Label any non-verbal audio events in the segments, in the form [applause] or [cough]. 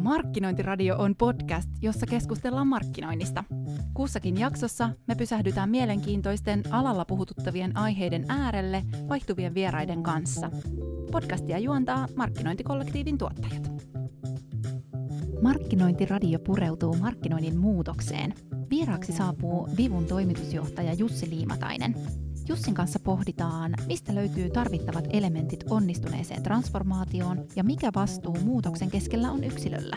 Markkinointiradio on podcast, jossa keskustellaan markkinoinnista. Kussakin jaksossa me pysähdytään mielenkiintoisten alalla puhututtavien aiheiden äärelle vaihtuvien vieraiden kanssa. Podcastia juontaa Markkinointikollektiivin tuottajat. Markkinointiradio pureutuu markkinoinnin muutokseen. Vieraaksi saapuu Vivun toimitusjohtaja Jussi Liimatainen. Jussin kanssa pohditaan, mistä löytyy tarvittavat elementit onnistuneeseen transformaatioon ja mikä vastuu muutoksen keskellä on yksilöllä.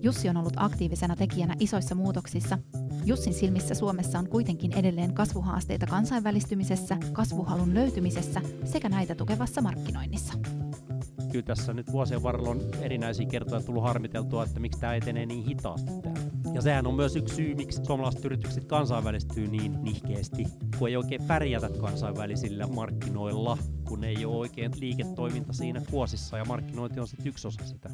Jussi on ollut aktiivisena tekijänä isoissa muutoksissa. Jussin silmissä Suomessa on kuitenkin edelleen kasvuhaasteita kansainvälistymisessä, kasvuhalun löytymisessä sekä näitä tukevassa markkinoinnissa kyllä tässä nyt vuosien varrella on erinäisiä kertoja tullut harmiteltua, että miksi tämä etenee niin hitaasti täällä. Ja sehän on myös yksi syy, miksi suomalaiset yritykset kansainvälistyy niin nihkeästi, kun ei oikein pärjätä kansainvälisillä markkinoilla, kun ei ole oikein liiketoiminta siinä kuosissa ja markkinointi on sitten yksi osa sitä.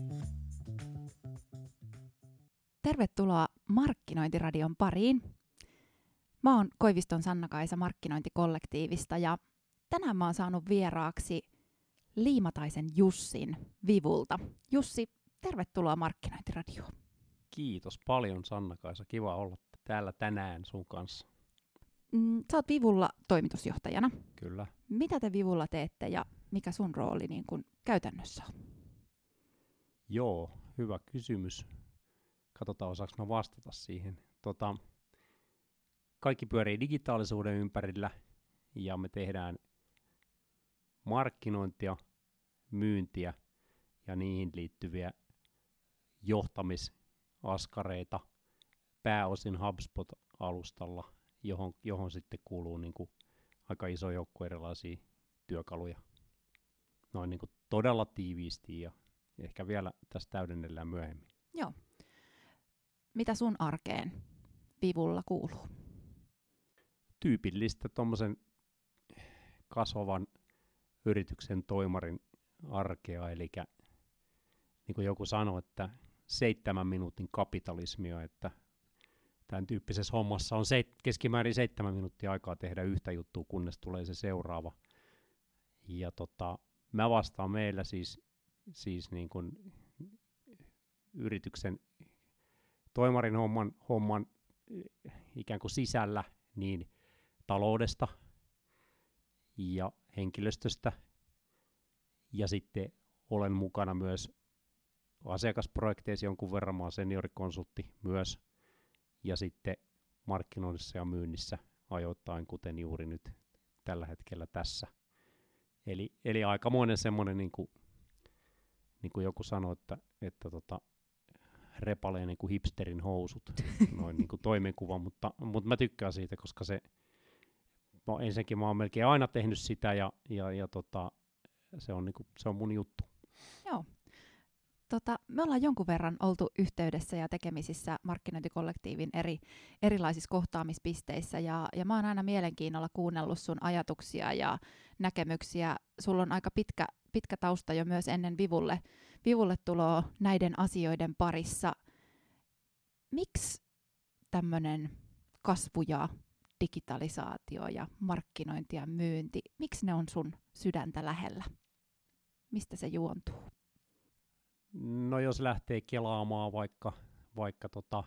Tervetuloa Markkinointiradion pariin. Mä oon Koiviston Sanna-Kaisa markkinointikollektiivista ja tänään mä oon saanut vieraaksi – Liimataisen Jussin Vivulta. Jussi, tervetuloa Markkinointiradioon. Kiitos paljon Sanna-Kaisa, kiva olla täällä tänään sun kanssa. Mm, sä oot Vivulla toimitusjohtajana. Kyllä. Mitä te Vivulla teette ja mikä sun rooli niin kun käytännössä on? Joo, hyvä kysymys. Katsotaan, osaanko mä vastata siihen. Tota, kaikki pyörii digitaalisuuden ympärillä ja me tehdään markkinointia, myyntiä ja niihin liittyviä johtamisaskareita pääosin HubSpot-alustalla, johon, johon sitten kuuluu niin kuin aika iso joukko erilaisia työkaluja. Noin niin kuin todella tiiviisti ja ehkä vielä tässä täydennellään myöhemmin. Joo. Mitä sun arkeen vivulla kuuluu? Tyypillistä tuommoisen kasvavan yrityksen toimarin arkea, eli niin kuin joku sanoi, että seitsemän minuutin kapitalismia, että tämän tyyppisessä hommassa on seit, keskimäärin seitsemän minuuttia aikaa tehdä yhtä juttua, kunnes tulee se seuraava. Ja tota, mä vastaan meillä siis, siis niin kuin yrityksen toimarin homman, homman ikään kuin sisällä niin taloudesta ja henkilöstöstä. Ja sitten olen mukana myös asiakasprojekteissa jonkun verran, mä olen seniorikonsultti myös. Ja sitten markkinoinnissa ja myynnissä ajoittain, kuten juuri nyt tällä hetkellä tässä. Eli, eli aikamoinen semmoinen, niin kuin, niin kuin joku sanoi, että, että tota, repalee niin kuin hipsterin housut, [laughs] noin niin kuin toimenkuva, mutta, mutta mä tykkään siitä, koska se, mä, ensinnäkin mä oon melkein aina tehnyt sitä ja, ja, ja tota, se, on niinku, se on mun juttu. Tota, me ollaan jonkun verran oltu yhteydessä ja tekemisissä markkinointikollektiivin eri, erilaisissa kohtaamispisteissä ja, ja mä oon aina mielenkiinnolla kuunnellut sun ajatuksia ja näkemyksiä. Sulla on aika pitkä, pitkä tausta jo myös ennen Vivulle, Vivulle tuloa näiden asioiden parissa. Miksi tämmöinen kasvu ja digitalisaatio ja markkinointi ja myynti, miksi ne on sun sydäntä lähellä? Mistä se juontuu? No jos lähtee kelaamaan vaikka, vaikka tota,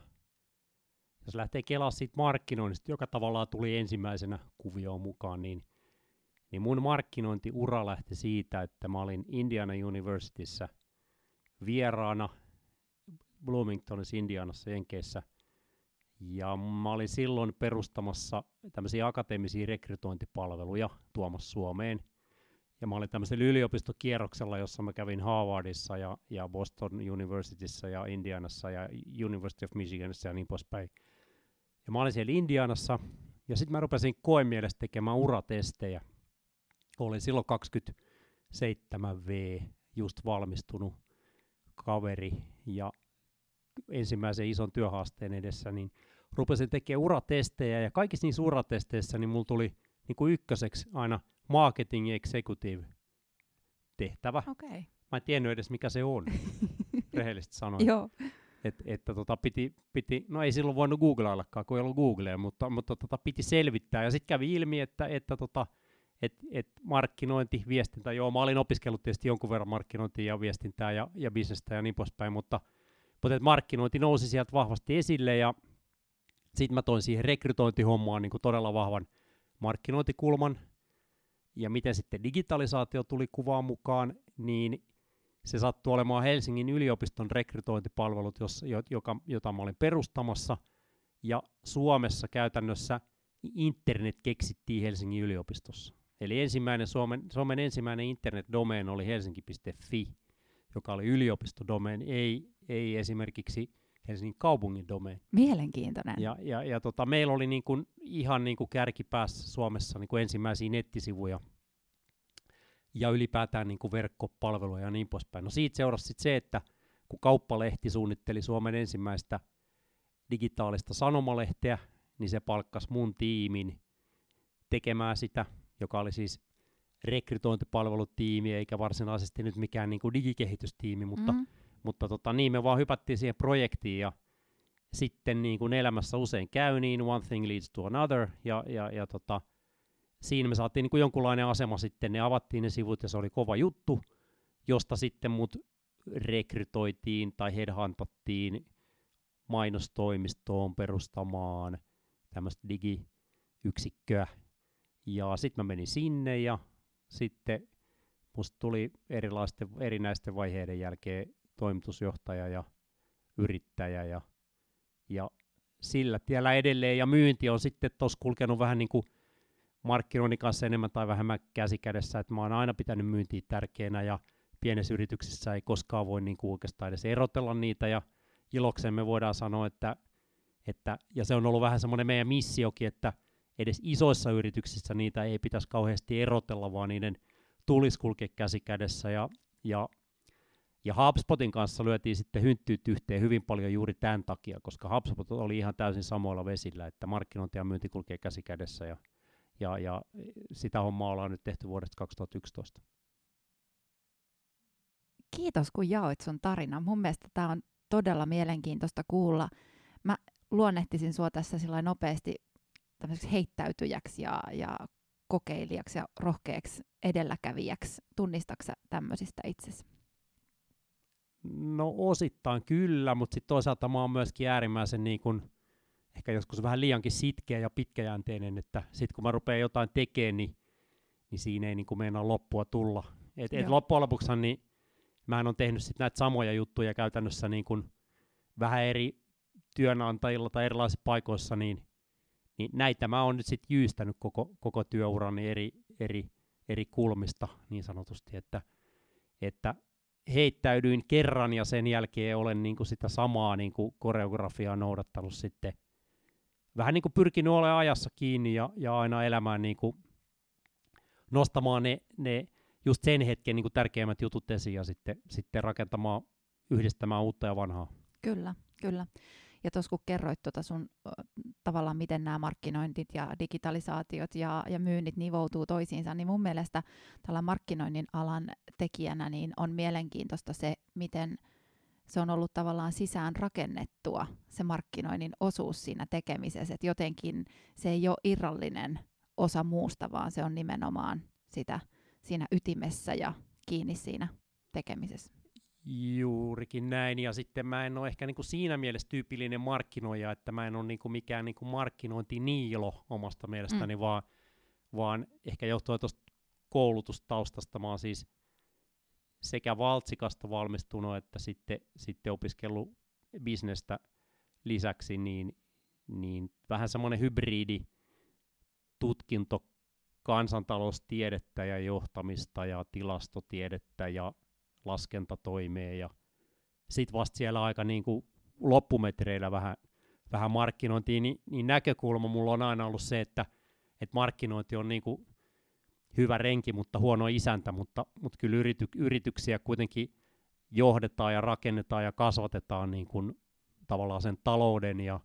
jos lähtee kelaamaan siitä markkinoinnista, joka tavallaan tuli ensimmäisenä kuvioon mukaan, niin, niin mun markkinointiura lähti siitä, että mä olin Indiana Universityssä vieraana Bloomingtonissa Indianassa Jenkeissä – ja mä olin silloin perustamassa tämmöisiä akateemisia rekrytointipalveluja tuomassa Suomeen. Ja mä olin tämmöisellä yliopistokierroksella, jossa mä kävin Harvardissa ja, ja Boston Universityssä ja Indianassa ja University of Michiganissa ja niin poispäin. Ja mä olin siellä Indianassa ja sitten mä rupesin koemielestä tekemään uratestejä. Olin silloin 27V, just valmistunut kaveri ja ensimmäisen ison työhaasteen edessä, niin rupesin tekemään uratestejä, ja kaikissa niissä uratesteissä niin mulla tuli niin kuin ykköseksi aina marketing executive tehtävä. Okay. Mä en tiennyt edes, mikä se on, [laughs] rehellisesti sanoen. Joo. Et, että tota piti, piti, no ei silloin voinut googlaillakaan, kun ei ollut Googlea, mutta, mutta tota piti selvittää. Ja sitten kävi ilmi, että, että tota, et, et markkinointi, viestintä, joo, mä olin opiskellut tietysti jonkun verran markkinointia ja viestintää ja, ja bisnestä ja niin poispäin, mutta Mutta markkinointi nousi sieltä vahvasti esille ja sitten mä toin siihen rekrytointihommaan niin kuin todella vahvan markkinointikulman. Ja miten sitten digitalisaatio tuli kuvaan mukaan, niin se sattui olemaan Helsingin yliopiston rekrytointipalvelut, jos, joka, jota mä olin perustamassa. Ja Suomessa käytännössä internet keksittiin Helsingin yliopistossa. Eli ensimmäinen Suomen, Suomen ensimmäinen internet-domain oli helsinki.fi, joka oli yliopistodomain, ei, ei esimerkiksi Helsingin kaupungin domain. Mielenkiintoinen. Ja, ja, ja tota, meillä oli niin kuin, ihan niin kuin kärkipäässä Suomessa niin kuin ensimmäisiä nettisivuja ja ylipäätään niin kuin verkkopalveluja ja niin poispäin. No siitä seurasi sit se, että kun Kauppalehti suunnitteli Suomen ensimmäistä digitaalista sanomalehteä, niin se palkkasi mun tiimin tekemään sitä, joka oli siis rekrytointipalvelutiimi, eikä varsinaisesti nyt mikään niin kuin digikehitystiimi, mutta, mm-hmm. Mutta tota, niin me vaan hypättiin siihen projektiin ja sitten niin kuin elämässä usein käy niin, one thing leads to another, ja, ja, ja tota, siinä me saatiin niin kuin jonkunlainen asema sitten, ne avattiin ne sivut ja se oli kova juttu, josta sitten mut rekrytoitiin tai headhuntattiin mainostoimistoon perustamaan tämmöistä digiyksikköä. Ja sitten mä menin sinne ja sitten musta tuli erilaisten, erinäisten vaiheiden jälkeen toimitusjohtaja ja yrittäjä ja, ja sillä tiellä edelleen. Ja myynti on sitten tuossa kulkenut vähän niin kuin markkinoinnin kanssa enemmän tai vähemmän käsikädessä, että mä oon aina pitänyt myyntiä tärkeänä ja pienessä yrityksessä ei koskaan voi niin kuin oikeastaan edes erotella niitä ja iloksemme voidaan sanoa, että, että ja se on ollut vähän semmoinen meidän missiokin, että edes isoissa yrityksissä niitä ei pitäisi kauheasti erotella, vaan niiden tulisi kulkea käsi kädessä ja, ja ja HubSpotin kanssa lyötiin sitten hynttyyt yhteen hyvin paljon juuri tämän takia, koska HubSpot oli ihan täysin samoilla vesillä, että markkinointi ja myynti kulkee käsi kädessä ja ja, ja sitä hommaa ollaan nyt tehty vuodesta 2011. Kiitos, kun jaoit sun tarina. Mun mielestä tämä on todella mielenkiintoista kuulla. Mä luonnehtisin sua tässä sillä nopeasti heittäytyjäksi ja, ja kokeilijaksi ja rohkeaksi edelläkävijäksi. Tunnistatko tämmöisistä itsesi? No osittain kyllä, mutta sitten toisaalta mä oon myöskin äärimmäisen niin kun ehkä joskus vähän liiankin sitkeä ja pitkäjänteinen, että sitten kun mä rupean jotain tekemään, niin, niin siinä ei niin kuin meinaa loppua tulla. Et, et loppujen lopuksi niin mä on tehnyt sit näitä samoja juttuja käytännössä niin kuin vähän eri työnantajilla tai erilaisissa paikoissa, niin, niin näitä mä oon nyt sitten jyystänyt koko, koko työurani eri, eri, eri kulmista niin sanotusti, että, että heittäydyin kerran ja sen jälkeen olen niin kuin sitä samaa niin kuin koreografiaa noudattanut sitten – vähän niin kuin pyrkinyt olemaan ajassa kiinni ja, ja aina elämään niin kuin nostamaan ne, ne just sen hetken niin kuin tärkeimmät jutut esiin ja sitten, sitten rakentamaan, yhdistämään uutta ja vanhaa. Kyllä, kyllä. Ja tuossa kun kerroit tuota sun tavallaan, miten nämä markkinointit ja digitalisaatiot ja, ja myynnit nivoutuu toisiinsa, niin mun mielestä tällä markkinoinnin alan tekijänä niin on mielenkiintoista se, miten – se on ollut tavallaan sisään rakennettua se markkinoinnin osuus siinä tekemisessä, että jotenkin se ei ole irrallinen osa muusta, vaan se on nimenomaan sitä siinä ytimessä ja kiinni siinä tekemisessä. Juurikin näin, ja sitten mä en ole ehkä niinku siinä mielessä tyypillinen markkinoija, että mä en ole niinku mikään niinku markkinointiniilo omasta mielestäni, mm. vaan, vaan ehkä johtuen tuosta koulutustaustasta mä oon siis sekä valtsikasta valmistunut että sitten, sitten opiskellut bisnestä lisäksi, niin, niin vähän semmoinen hybridi tutkinto kansantaloustiedettä ja johtamista ja tilastotiedettä ja laskentatoimea ja sitten vasta siellä aika niin kuin loppumetreillä vähän, vähän markkinointiin, niin, niin näkökulma mulla on aina ollut se, että, että markkinointi on niin kuin hyvä renki, mutta huono isäntä, mutta, mutta kyllä yrity, yrityksiä kuitenkin johdetaan ja rakennetaan ja kasvatetaan niin kuin tavallaan sen talouden ja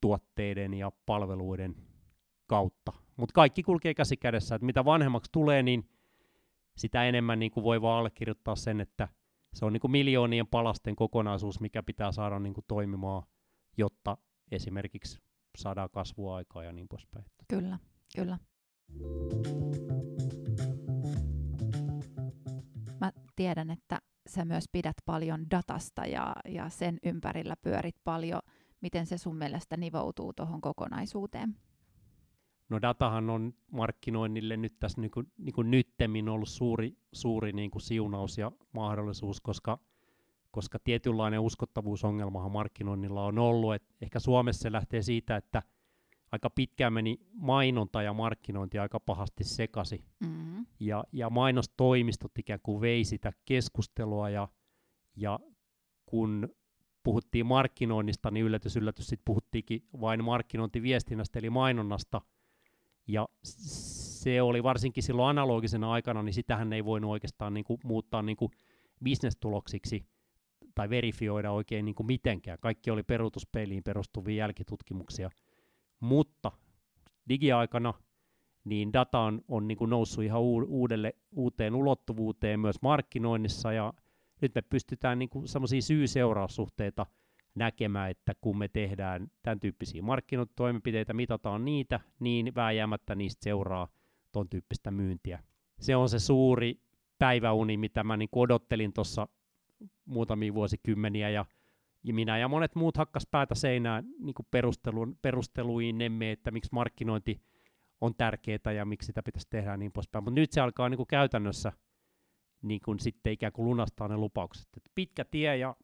tuotteiden ja palveluiden kautta. Mutta kaikki kulkee käsi kädessä, että mitä vanhemmaksi tulee, niin sitä enemmän niin kuin voi vaan allekirjoittaa sen, että se on niin kuin miljoonien palasten kokonaisuus, mikä pitää saada niin kuin toimimaan, jotta esimerkiksi saadaan kasvua aikaa ja niin poispäin. Kyllä, kyllä. Mä tiedän, että sä myös pidät paljon datasta ja, ja sen ympärillä pyörit paljon. Miten se sun mielestä nivoutuu tuohon kokonaisuuteen? No datahan on markkinoinnille nyt tässä niin kuin, niin kuin nyttemmin ollut suuri, suuri niin kuin siunaus ja mahdollisuus, koska, koska tietynlainen uskottavuusongelmahan markkinoinnilla on ollut. Et ehkä Suomessa se lähtee siitä, että aika pitkään meni mainonta ja markkinointi aika pahasti sekasi. Mm-hmm. Ja, ja mainostoimistot ikään kuin vei sitä keskustelua ja, ja kun puhuttiin markkinoinnista, niin yllätys, yllätys, sitten puhuttiinkin vain markkinointiviestinnästä eli mainonnasta – ja se oli varsinkin silloin analogisena aikana, niin sitähän ei voinut oikeastaan niin kuin muuttaa niin kuin bisnestuloksiksi tai verifioida oikein niin kuin mitenkään. Kaikki oli peruutuspeiliin perustuvia jälkitutkimuksia. Mutta digiaikana niin data on, on niin kuin noussut ihan uudelle, uuteen ulottuvuuteen myös markkinoinnissa, ja nyt me pystytään niin semmoisia syy-seuraussuhteita – näkemään, että kun me tehdään tämän tyyppisiä markkinointitoimenpiteitä, mitataan niitä, niin vääjäämättä niistä seuraa ton tyyppistä myyntiä. Se on se suuri päiväuni, mitä mä niin odottelin tuossa muutamia vuosikymmeniä, ja, minä ja monet muut hakkas päätä seinään niin perustelun, perusteluihin nemme, että miksi markkinointi on tärkeää ja miksi sitä pitäisi tehdä niin poispäin. Mutta nyt se alkaa niin kuin käytännössä niin kuin sitten ikään kuin lunastaa ne lupaukset. Et pitkä tie ja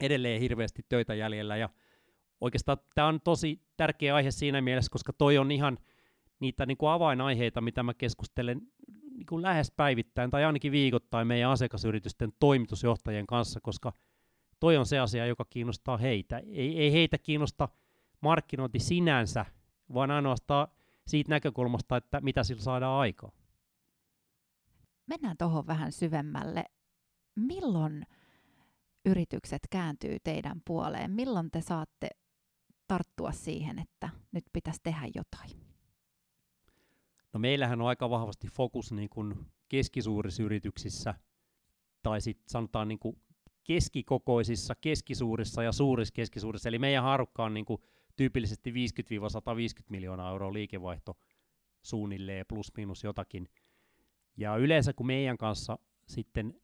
edelleen hirveästi töitä jäljellä ja oikeastaan tämä on tosi tärkeä aihe siinä mielessä, koska toi on ihan niitä niin kuin avainaiheita, mitä mä keskustelen niin kuin lähes päivittäin tai ainakin viikoittain meidän asiakasyritysten toimitusjohtajien kanssa, koska toi on se asia, joka kiinnostaa heitä. Ei, ei heitä kiinnosta markkinointi sinänsä, vaan ainoastaan siitä näkökulmasta, että mitä sillä saadaan aikaa. Mennään tuohon vähän syvemmälle. Milloin yritykset kääntyy teidän puoleen? Milloin te saatte tarttua siihen, että nyt pitäisi tehdä jotain? No meillähän on aika vahvasti fokus niin kuin keskisuurissa yrityksissä, tai sitten sanotaan niin kuin keskikokoisissa, keskisuurissa ja suurissa keskisuurissa. Eli meidän harukka on niin kuin tyypillisesti 50-150 miljoonaa euroa liikevaihto suunnilleen plus minus jotakin. Ja yleensä kun meidän kanssa sitten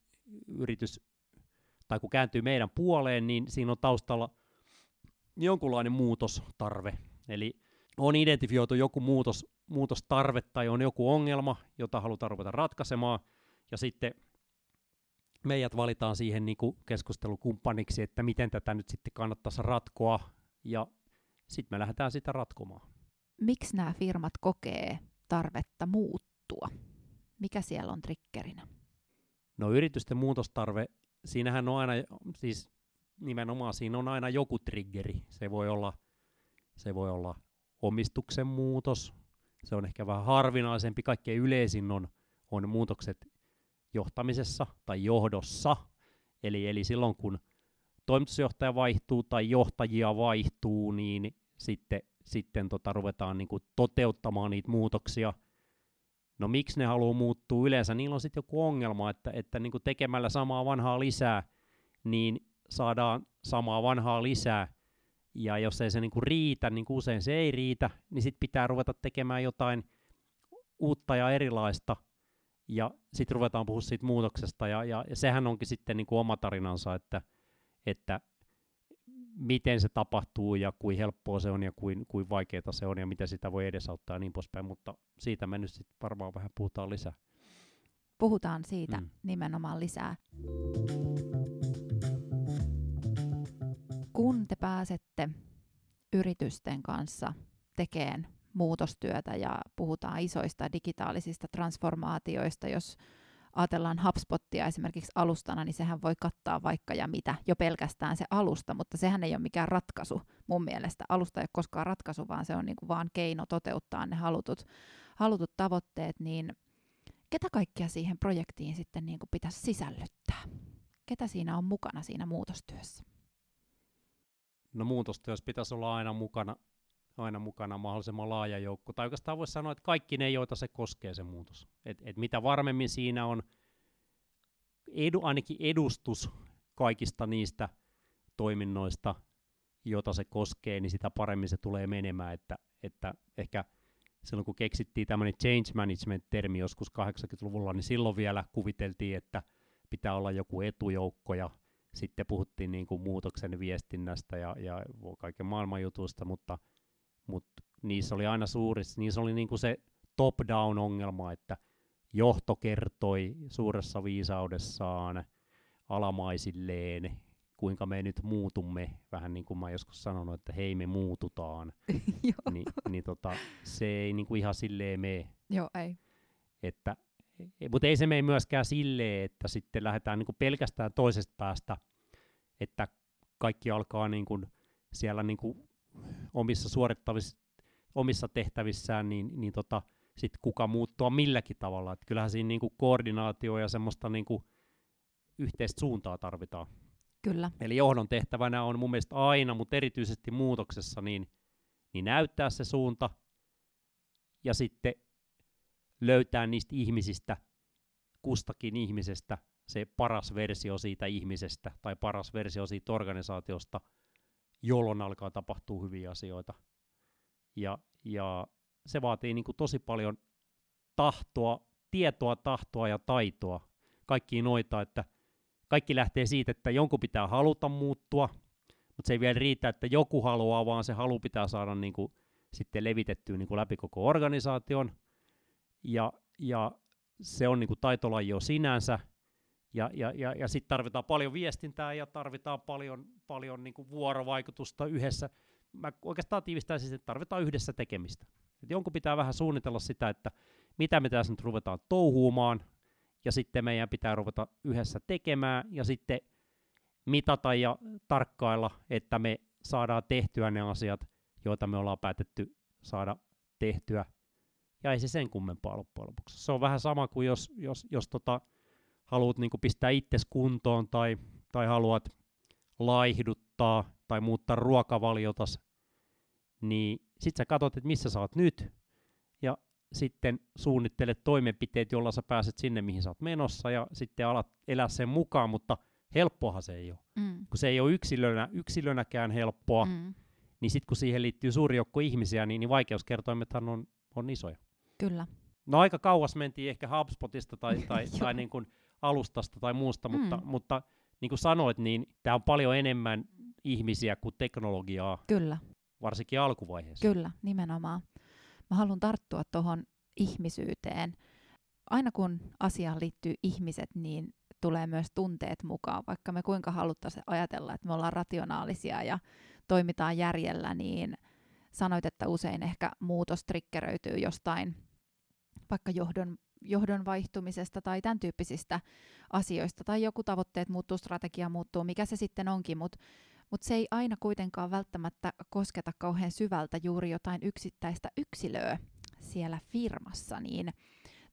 yritys tai kun kääntyy meidän puoleen, niin siinä on taustalla jonkunlainen muutostarve. Eli on identifioitu joku muutos, muutostarve tai on joku ongelma, jota halutaan ruveta ratkaisemaan, ja sitten meidät valitaan siihen niin kuin keskustelukumppaniksi, että miten tätä nyt sitten kannattaisi ratkoa, ja sitten me lähdetään sitä ratkomaan. Miksi nämä firmat kokee tarvetta muuttua? Mikä siellä on triggerinä? No yritysten muutostarve siinähän on aina, siis nimenomaan siinä on aina joku triggeri. Se voi olla, se voi olla omistuksen muutos, se on ehkä vähän harvinaisempi, kaikkein yleisin on, on muutokset johtamisessa tai johdossa. Eli, eli silloin kun toimitusjohtaja vaihtuu tai johtajia vaihtuu, niin sitten, sitten tota, ruvetaan niin kuin toteuttamaan niitä muutoksia – No miksi ne haluaa muuttua? Yleensä niillä on sitten joku ongelma, että, että niin tekemällä samaa vanhaa lisää, niin saadaan samaa vanhaa lisää. Ja jos ei se niin riitä, niin kuin usein se ei riitä, niin sitten pitää ruveta tekemään jotain uutta ja erilaista. Ja sitten ruvetaan puhua siitä muutoksesta, ja, ja, ja sehän onkin sitten niin oma tarinansa, että, että miten se tapahtuu ja kuin helppoa se on ja kuin, kuin vaikeaa se on ja miten sitä voi edesauttaa ja niin poispäin, mutta siitä me nyt sitten varmaan vähän puhutaan lisää. Puhutaan siitä mm. nimenomaan lisää. Kun te pääsette yritysten kanssa tekemään muutostyötä ja puhutaan isoista digitaalisista transformaatioista, jos ajatellaan HubSpottia esimerkiksi alustana, niin sehän voi kattaa vaikka ja mitä, jo pelkästään se alusta, mutta sehän ei ole mikään ratkaisu mun mielestä. Alusta ei ole koskaan ratkaisu, vaan se on niin kuin vaan keino toteuttaa ne halutut, halutut tavoitteet, niin ketä kaikkia siihen projektiin sitten niin kuin pitäisi sisällyttää? Ketä siinä on mukana siinä muutostyössä? No muutostyössä pitäisi olla aina mukana, aina mukana mahdollisimman laaja joukko. Tai oikeastaan voisi sanoa, että kaikki ne, joita se koskee se muutos. Et, et mitä varmemmin siinä on edu, ainakin edustus kaikista niistä toiminnoista, jota se koskee, niin sitä paremmin se tulee menemään. Että, että ehkä silloin kun keksittiin tämmöinen change management-termi joskus 80-luvulla, niin silloin vielä kuviteltiin, että pitää olla joku etujoukko ja sitten puhuttiin niin kuin muutoksen viestinnästä ja, ja kaiken maailman jutusta, mutta, mutta niissä oli aina suuri, niissä oli niin kuin se top-down ongelma, että johto kertoi suuressa viisaudessaan alamaisilleen, kuinka me nyt muutumme, vähän niin kuin mä joskus sanonut, että hei me muututaan, [laughs] Ni, niin tota, se ei niin kuin ihan silleen mene. Joo, ei. Että, e, mutta ei se mene myöskään silleen, että sitten lähdetään niin kuin pelkästään toisesta päästä, että kaikki alkaa niin kuin siellä niin kuin omissa suorittavissa, omissa tehtävissään, niin, niin tota, sit kuka muuttua milläkin tavalla. Et kyllähän siinä niin kuin koordinaatio ja semmoista niin kuin yhteistä suuntaa tarvitaan. Kyllä. Eli johdon tehtävänä on mun mielestä aina, mutta erityisesti muutoksessa, niin, niin näyttää se suunta ja sitten löytää niistä ihmisistä, kustakin ihmisestä, se paras versio siitä ihmisestä tai paras versio siitä organisaatiosta, jolloin alkaa tapahtua hyviä asioita. Ja, ja se vaatii niin kuin tosi paljon tahtoa, tietoa, tahtoa ja taitoa. Kaikki noita, että kaikki lähtee siitä, että jonkun pitää haluta muuttua, mutta se ei vielä riitä, että joku haluaa, vaan se halu pitää saada niin kuin, sitten levitettyä niin kuin läpi koko organisaation. Ja, ja se on niin kuin taitolaji jo sinänsä. Ja, ja, ja, ja sitten tarvitaan paljon viestintää ja tarvitaan paljon, paljon niin kuin vuorovaikutusta yhdessä. Mä oikeastaan tiivistäisin, että tarvitaan yhdessä tekemistä. Et jonkun pitää vähän suunnitella sitä, että mitä me tässä nyt ruvetaan touhuumaan, ja sitten meidän pitää ruveta yhdessä tekemään, ja sitten mitata ja tarkkailla, että me saadaan tehtyä ne asiat, joita me ollaan päätetty saada tehtyä. Ja ei se sen kummempaa loppujen lopuksi. Se on vähän sama kuin jos, jos, jos tota, haluat niin pistää itses kuntoon tai, tai haluat laihduttaa tai muuttaa ruokavaliotas, niin sit sä katsot, että missä sä oot nyt, ja sitten suunnittelet toimenpiteet, jolla sä pääset sinne, mihin sä oot menossa, ja sitten alat elää sen mukaan, mutta helppohan se ei ole. Mm. Kun se ei ole yksilönä, yksilönäkään helppoa, mm. niin sitten kun siihen liittyy suuri joukko ihmisiä, niin, niin vaikeuskertoimethan on, on isoja. Kyllä. No aika kauas mentiin ehkä HubSpotista tai, tai, [laughs] tai niin kuin alustasta tai muusta, mm. mutta, mutta niin kuin sanoit, niin tämä on paljon enemmän ihmisiä kuin teknologiaa. Kyllä varsinkin alkuvaiheessa. Kyllä, nimenomaan. Mä haluan tarttua tuohon ihmisyyteen. Aina kun asiaan liittyy ihmiset, niin tulee myös tunteet mukaan. Vaikka me kuinka haluttaisiin ajatella, että me ollaan rationaalisia ja toimitaan järjellä, niin sanoit, että usein ehkä muutos triggeröityy jostain vaikka johdon, johdon vaihtumisesta tai tämän tyyppisistä asioista, tai joku tavoitteet muuttuu, strategia muuttuu, mikä se sitten onkin, mutta mutta se ei aina kuitenkaan välttämättä kosketa kauhean syvältä juuri jotain yksittäistä yksilöä siellä firmassa, niin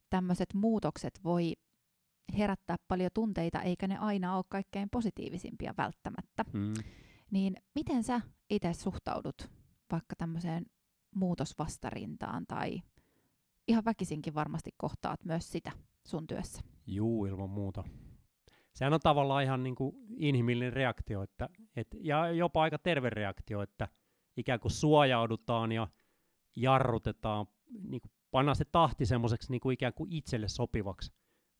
tämmöiset muutokset voi herättää paljon tunteita, eikä ne aina ole kaikkein positiivisimpia välttämättä. Mm. Niin miten sä itse suhtaudut vaikka tämmöiseen muutosvastarintaan tai ihan väkisinkin varmasti kohtaat myös sitä sun työssä? Juu, ilman muuta sehän on tavallaan ihan niin kuin inhimillinen reaktio, että, et, ja jopa aika terve reaktio, että ikään kuin suojaudutaan ja jarrutetaan, niin kuin pannaan se tahti semmoiseksi niin kuin ikään kuin itselle sopivaksi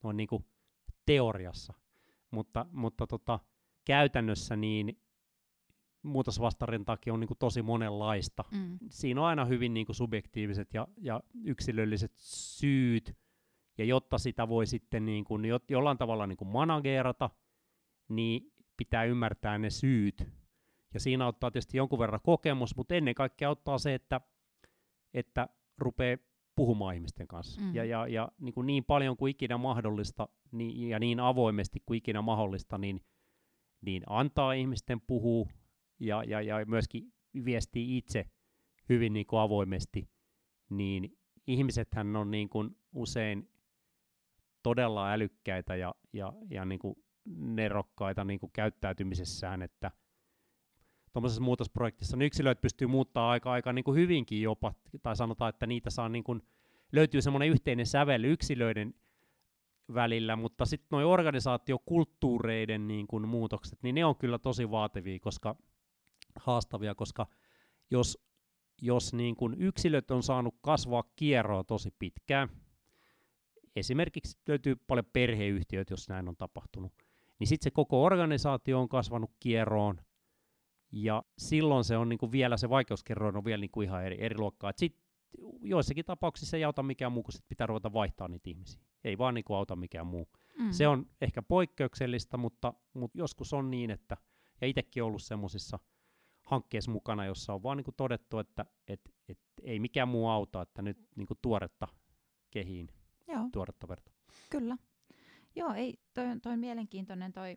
noin niin kuin teoriassa. Mutta, mutta tota, käytännössä niin muutosvastarintakin on niin kuin tosi monenlaista. Mm. Siinä on aina hyvin niin kuin subjektiiviset ja, ja yksilölliset syyt, ja jotta sitä voi sitten niin kuin jo, jollain tavalla niin kuin managerata, niin pitää ymmärtää ne syyt. Ja siinä auttaa tietysti jonkun verran kokemus, mutta ennen kaikkea auttaa se, että, että rupeaa puhumaan ihmisten kanssa. Mm. Ja, ja, ja niin, kuin niin paljon kuin ikinä mahdollista niin, ja niin avoimesti kuin ikinä mahdollista, niin, niin antaa ihmisten puhua ja, ja, ja myöskin viestii itse hyvin niin kuin avoimesti, niin ihmisethän on niin kuin usein todella älykkäitä ja, ja, ja niin kuin nerokkaita niin kuin käyttäytymisessään, että tuommoisessa muutosprojektissa niin yksilöt pystyy muuttaa aika, aika niin kuin hyvinkin jopa, tai sanotaan, että niitä saa niin kuin, löytyy semmoinen yhteinen sävel yksilöiden välillä, mutta sitten nuo organisaatiokulttuureiden niin kuin muutokset, niin ne on kyllä tosi vaativia, koska haastavia, koska jos, jos niin kuin yksilöt on saanut kasvaa kierroa tosi pitkään, esimerkiksi löytyy paljon perheyhtiöitä, jos näin on tapahtunut, niin sitten se koko organisaatio on kasvanut kierroon, ja silloin se on niin kuin vielä, se vaikeuskerroin on vielä niin kuin ihan eri, eri luokkaa. Sitten joissakin tapauksissa ei auta mikään muu, kun sit pitää ruveta vaihtaa niitä ihmisiä. Ei vaan niin kuin auta mikään muu. Mm. Se on ehkä poikkeuksellista, mutta, mutta joskus on niin, että, ja itsekin ollut semmoisissa hankkeessa mukana, jossa on vaan niin kuin todettu, että et, et, ei mikään muu auta, että nyt niin kuin tuoretta kehiin, Joo. tuoretta verta. Kyllä. Joo, ei, toi, toi mielenkiintoinen toi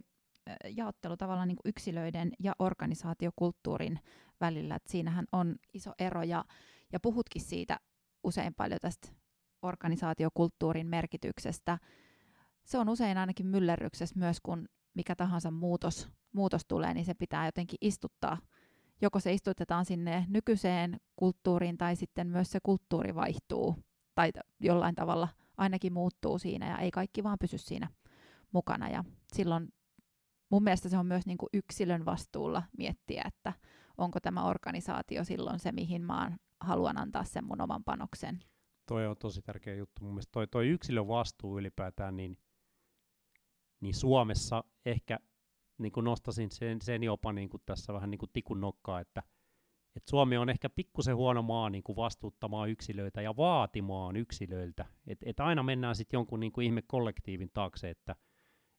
jaottelu tavallaan niin kuin yksilöiden ja organisaatiokulttuurin välillä. Et siinähän on iso ero ja, ja puhutkin siitä usein paljon tästä organisaatiokulttuurin merkityksestä. Se on usein ainakin myllerryksessä myös, kun mikä tahansa muutos, muutos tulee, niin se pitää jotenkin istuttaa. Joko se istutetaan sinne nykyiseen kulttuuriin tai sitten myös se kulttuuri vaihtuu tai jollain tavalla ainakin muuttuu siinä ja ei kaikki vaan pysy siinä mukana. Ja silloin mun mielestä se on myös niin kuin yksilön vastuulla miettiä, että onko tämä organisaatio silloin se, mihin mä haluan antaa sen mun oman panoksen. Toi on tosi tärkeä juttu. Mun mielestä toi, toi yksilön vastuu ylipäätään, niin, niin Suomessa ehkä niin kuin nostasin sen, sen jopa niin kuin tässä vähän niin kuin tikun nokkaa, että, että Suomi on ehkä pikkusen huono maa niin kuin vastuuttamaan yksilöitä ja vaatimaan yksilöiltä. Että et aina mennään sitten jonkun niin kuin ihme kollektiivin taakse, että,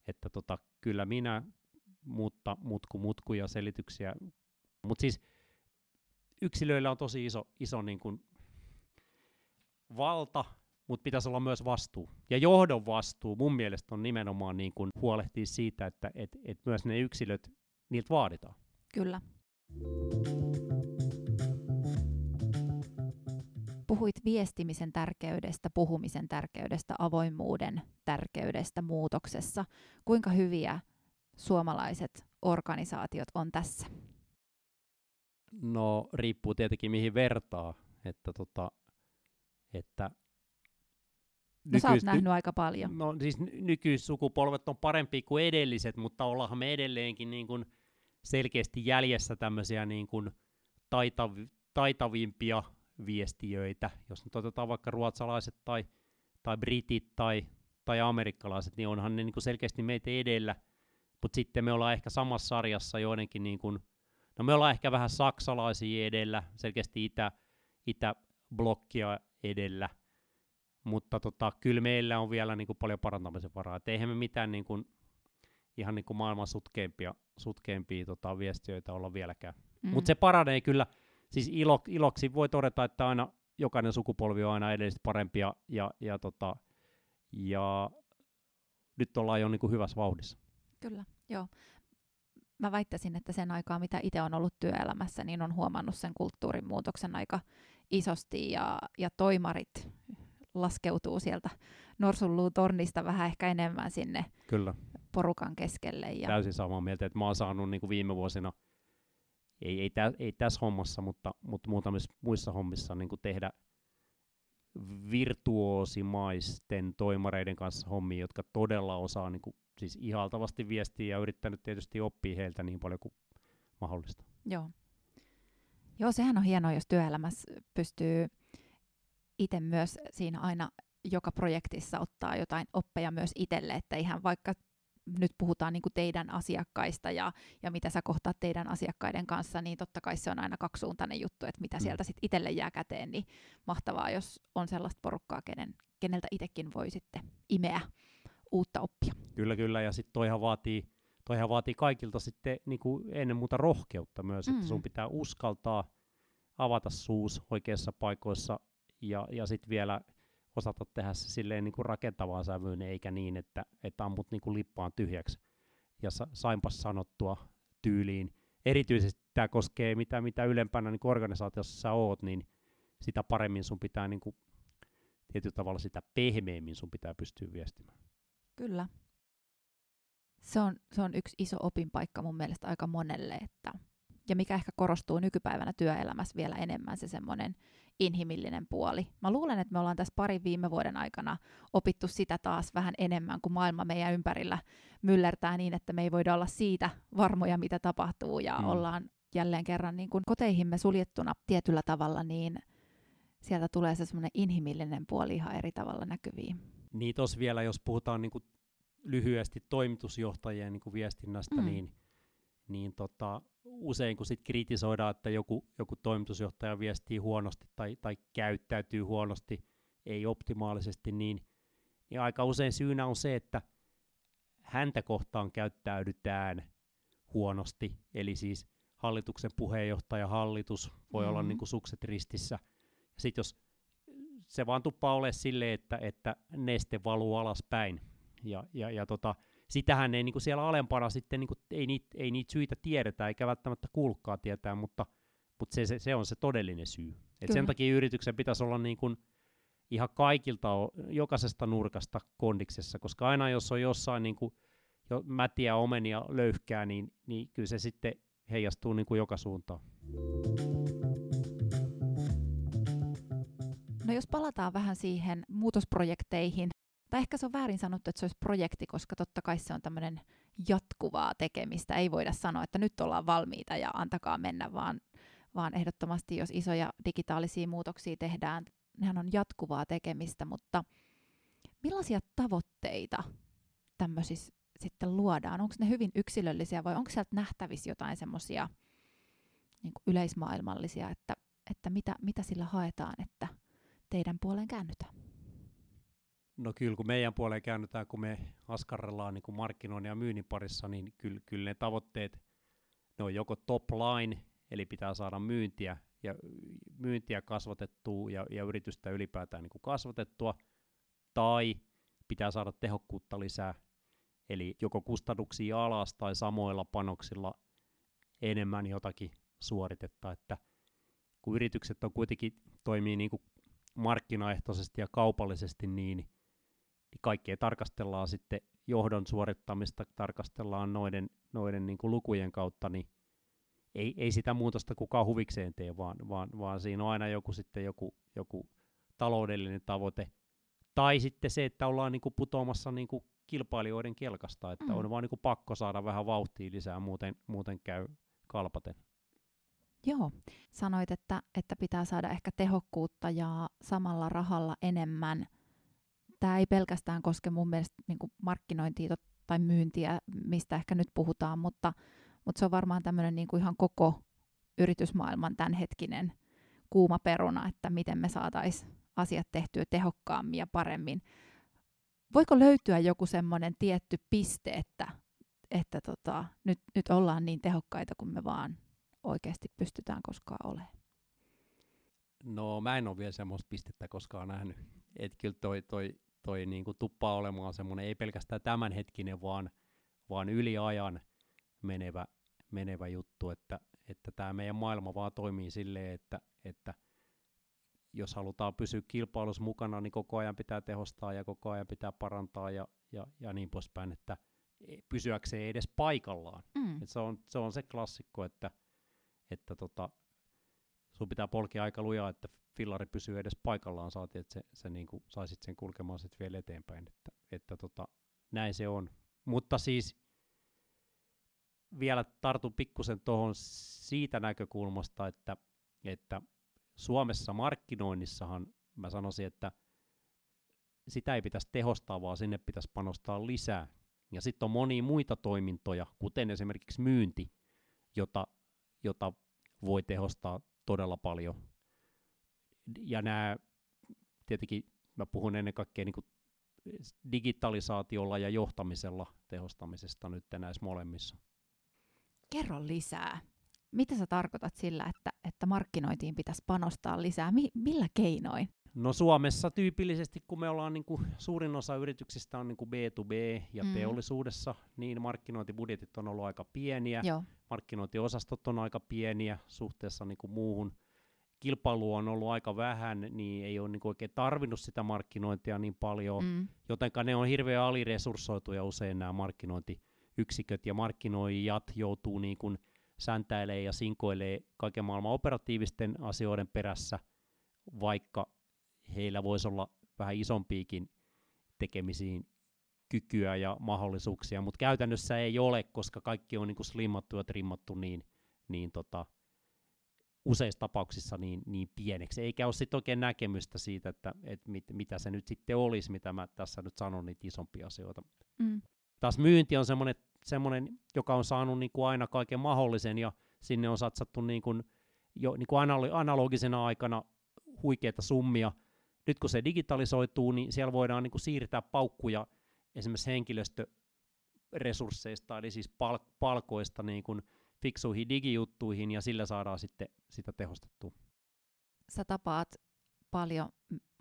että tota, kyllä minä, mutta mutku mutku ja selityksiä. Mutta siis yksilöillä on tosi iso, iso niin kuin valta, mutta pitäisi olla myös vastuu. Ja johdon vastuu mun mielestä on nimenomaan niin kuin huolehtia siitä, että et, et myös ne yksilöt, niiltä vaaditaan. Kyllä. Puhuit viestimisen tärkeydestä, puhumisen tärkeydestä, avoimuuden tärkeydestä muutoksessa. Kuinka hyviä suomalaiset organisaatiot on tässä? No riippuu tietenkin mihin vertaa, että, tota, että No sä oot nähnyt aika paljon. No siis nykyissukupolvet on parempi kuin edelliset, mutta ollaanhan me edelleenkin niin kuin selkeästi jäljessä tämmöisiä niin kuin taitav- taitavimpia viestiöitä. Jos nyt otetaan vaikka ruotsalaiset tai, tai britit tai, tai amerikkalaiset, niin onhan ne niin kuin selkeästi meitä edellä. Mutta sitten me ollaan ehkä samassa sarjassa joidenkin, niin kuin, no me ollaan ehkä vähän saksalaisia edellä, selkeästi itä, itäblokkia edellä, mutta tota, kyllä meillä on vielä niin kuin paljon parantamisen varaa. Et eihän me mitään niin kuin, ihan niin kuin maailman sutkeimpia, sutkeimpia tota, viestiöitä olla vieläkään. Mm. Mutta se paranee kyllä, siis ilo, iloksi voi todeta, että aina jokainen sukupolvi on aina edellisesti parempia ja, ja, tota, ja nyt ollaan jo niin kuin hyvässä vauhdissa. Kyllä, joo. Mä väittäisin, että sen aikaa, mitä itse on ollut työelämässä, niin on huomannut sen kulttuurin muutoksen aika isosti ja, ja toimarit laskeutuu sieltä norsunluun tornista vähän ehkä enemmän sinne Kyllä. porukan keskelle. Ja... Täysin samaa mieltä, että mä oon saanut niin kuin viime vuosina, ei, ei, tä, ei tässä hommassa, mutta, mutta muutamissa muissa hommissa niin kuin tehdä virtuosimaisten toimareiden kanssa hommia, jotka todella osaa niin kuin, siis ihaltavasti viestiä ja yrittänyt tietysti oppia heiltä niin paljon kuin mahdollista. Joo. Joo, sehän on hienoa, jos työelämässä pystyy itse myös siinä aina joka projektissa ottaa jotain oppeja myös itselle, että ihan vaikka nyt puhutaan niin teidän asiakkaista ja, ja mitä sä kohtaat teidän asiakkaiden kanssa, niin totta kai se on aina kaksisuuntainen juttu, että mitä mm. sieltä sitten itselle jää käteen, niin mahtavaa, jos on sellaista porukkaa, kenen, keneltä itsekin voi sitten imeä uutta oppia. Kyllä, kyllä, ja sitten toihan vaatii, toihan vaatii kaikilta sitten niin kuin ennen muuta rohkeutta myös, mm. että sun pitää uskaltaa avata suus oikeissa paikoissa ja, ja sitten vielä osata tehdä se silleen niin kuin rakentavaan sävyyn, eikä niin, että, että ammut niin kuin lippaan tyhjäksi. Ja sa, sainpas sanottua tyyliin. Erityisesti tämä koskee mitä, mitä ylempänä niin organisaatiossa sä oot, niin sitä paremmin sun pitää niin kuin, tietyllä tavalla sitä pehmeämmin sun pitää pystyä viestimään. Kyllä. Se on, se on yksi iso opinpaikka mun mielestä aika monelle, että ja mikä ehkä korostuu nykypäivänä työelämässä vielä enemmän, se semmoinen inhimillinen puoli. Mä luulen, että me ollaan tässä parin viime vuoden aikana opittu sitä taas vähän enemmän, kun maailma meidän ympärillä myllertää niin, että me ei voida olla siitä varmoja, mitä tapahtuu, ja mm. ollaan jälleen kerran niin kuin koteihimme suljettuna tietyllä tavalla, niin sieltä tulee se semmoinen inhimillinen puoli ihan eri tavalla näkyviin. Niin tos vielä, jos puhutaan niin kuin lyhyesti toimitusjohtajien niin kuin viestinnästä, mm. niin, niin tota, usein kun sit kritisoidaan, että joku, joku toimitusjohtaja viestii huonosti tai, tai käyttäytyy huonosti, ei optimaalisesti, niin, niin aika usein syynä on se, että häntä kohtaan käyttäydytään huonosti, eli siis hallituksen puheenjohtaja, hallitus voi mm-hmm. olla niin kuin sukset ristissä. Ja sitten jos se vaan tuppaa ole silleen, että, että neste valuu alaspäin. Ja, ja, ja tota, sitähän ei niinku siellä alempana sitten, niinku, ei, niitä, ei niitä syitä tiedetä, eikä välttämättä kuulkaa tietää, mutta, mutta se, se, se on se todellinen syy. Et sen takia yrityksen pitäisi olla niinku ihan kaikilta, jokaisesta nurkasta kondiksessa, koska aina jos on jossain niinku, jo mätiä, omenia, löyhkää, niin, niin kyllä se sitten heijastuu niinku joka suuntaan. No jos palataan vähän siihen muutosprojekteihin, tai ehkä se on väärin sanottu, että se olisi projekti, koska totta kai se on tämmöinen jatkuvaa tekemistä. Ei voida sanoa, että nyt ollaan valmiita ja antakaa mennä, vaan, vaan ehdottomasti, jos isoja digitaalisia muutoksia tehdään, nehän on jatkuvaa tekemistä, mutta millaisia tavoitteita tämmöisissä sitten luodaan? Onko ne hyvin yksilöllisiä vai onko sieltä nähtävissä jotain semmoisia niin yleismaailmallisia, että, että mitä, mitä sillä haetaan, että teidän puoleen käännytään? No kyllä, kun meidän puoleen käännytään, kun me askarrellaan niin markkinoinnin ja myynnin parissa, niin kyllä, kyllä ne tavoitteet, ne on joko top line, eli pitää saada myyntiä ja myyntiä kasvatettua ja, ja yritystä ylipäätään niin kuin kasvatettua, tai pitää saada tehokkuutta lisää, eli joko kustannuksia alas tai samoilla panoksilla enemmän jotakin suoritetta, että kun yritykset on kuitenkin toimii niin kuin markkinaehtoisesti ja kaupallisesti, niin niin kaikkea tarkastellaan sitten johdon suorittamista, tarkastellaan noiden, noiden niin kuin lukujen kautta, niin ei, ei sitä muutosta kukaan huvikseen tee, vaan, vaan, vaan siinä on aina joku sitten joku, joku taloudellinen tavoite. Tai sitten se, että ollaan niin kuin putoamassa niin kuin kilpailijoiden kelkasta, että mm. on vaan niin kuin pakko saada vähän vauhtia lisää, muuten, muuten käy kalpaten. Joo, sanoit, että, että pitää saada ehkä tehokkuutta ja samalla rahalla enemmän – tämä ei pelkästään koske mun mielestä niin kuin markkinointia tai myyntiä, mistä ehkä nyt puhutaan, mutta, mutta se on varmaan tämmöinen niin kuin ihan koko yritysmaailman tämänhetkinen kuuma peruna, että miten me saataisiin asiat tehtyä tehokkaammin ja paremmin. Voiko löytyä joku semmoinen tietty piste, että, että tota, nyt, nyt ollaan niin tehokkaita kuin me vaan oikeasti pystytään koskaan olemaan? No mä en ole vielä semmoista pistettä koskaan nähnyt. Että kyllä toi, toi toi niin kuin tuppaa olemaan semmoinen ei pelkästään tämänhetkinen, vaan, vaan yli ajan menevä, menevä juttu, että, että tämä meidän maailma vaan toimii silleen, että, että jos halutaan pysyä kilpailussa mukana, niin koko ajan pitää tehostaa ja koko ajan pitää parantaa ja, ja, ja niin poispäin, että pysyäkseen edes paikallaan. Mm. Et se, on, se on se klassikko, että, että tota, sun pitää polkea aika lujaa, että fillari pysyy edes paikallaan, saati, että se, se niin kuin, saisit sen kulkemaan sitten vielä eteenpäin, että, että tota, näin se on. Mutta siis vielä tartun pikkusen tuohon siitä näkökulmasta, että, että Suomessa markkinoinnissahan mä sanoisin, että sitä ei pitäisi tehostaa, vaan sinne pitäisi panostaa lisää. Ja sitten on monia muita toimintoja, kuten esimerkiksi myynti, jota, jota voi tehostaa todella paljon ja nämä, tietenkin mä puhun ennen kaikkea niin kuin digitalisaatiolla ja johtamisella tehostamisesta nyt näissä molemmissa. Kerro lisää. Mitä sä tarkoitat sillä, että, että markkinointiin pitäisi panostaa lisää? Mi- millä keinoin? No Suomessa tyypillisesti, kun me ollaan niin kuin, suurin osa yrityksistä on niin kuin B2B ja mm. teollisuudessa, niin markkinointibudjetit on ollut aika pieniä. Joo. Markkinointiosastot on aika pieniä suhteessa niin kuin muuhun kilpailu on ollut aika vähän, niin ei ole niin oikein tarvinnut sitä markkinointia niin paljon, mm. jotenka ne on hirveän aliresurssoituja usein nämä markkinointiyksiköt, ja markkinoijat joutuu niin kuin säntäilee ja sinkoilee kaiken maailman operatiivisten asioiden perässä, vaikka heillä voisi olla vähän isompiikin tekemisiin kykyä ja mahdollisuuksia, mutta käytännössä ei ole, koska kaikki on niin kuin slimmattu ja trimmattu niin, niin tota, useissa tapauksissa niin, niin pieneksi, eikä ole sitten oikein näkemystä siitä, että, että mit, mitä se nyt sitten olisi, mitä mä tässä nyt sanon, niitä isompia asioita. Mm. Taas myynti on semmoinen, semmoinen joka on saanut niin kuin aina kaiken mahdollisen, ja sinne on satsattu niin kuin, jo niin kuin analogisena aikana huikeita summia. Nyt kun se digitalisoituu, niin siellä voidaan niin kuin siirtää paukkuja esimerkiksi henkilöstöresursseista, eli siis pal- palkoista niin kuin fiksuihin digijuttuihin, ja sillä saadaan sitten sitä tehostettua. Sä tapaat paljon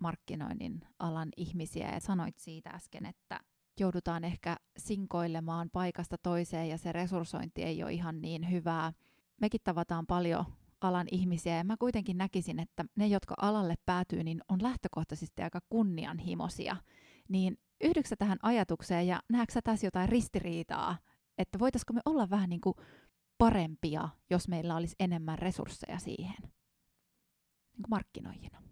markkinoinnin alan ihmisiä, ja sanoit siitä äsken, että joudutaan ehkä sinkoilemaan paikasta toiseen, ja se resurssointi ei ole ihan niin hyvää. Mekin tavataan paljon alan ihmisiä, ja mä kuitenkin näkisin, että ne, jotka alalle päätyy, niin on lähtökohtaisesti aika kunnianhimoisia. Niin yhdyksä tähän ajatukseen, ja näetkö sä tässä jotain ristiriitaa, että voitaisiko me olla vähän niin kuin parempia, jos meillä olisi enemmän resursseja siihen niin kuin markkinoijina?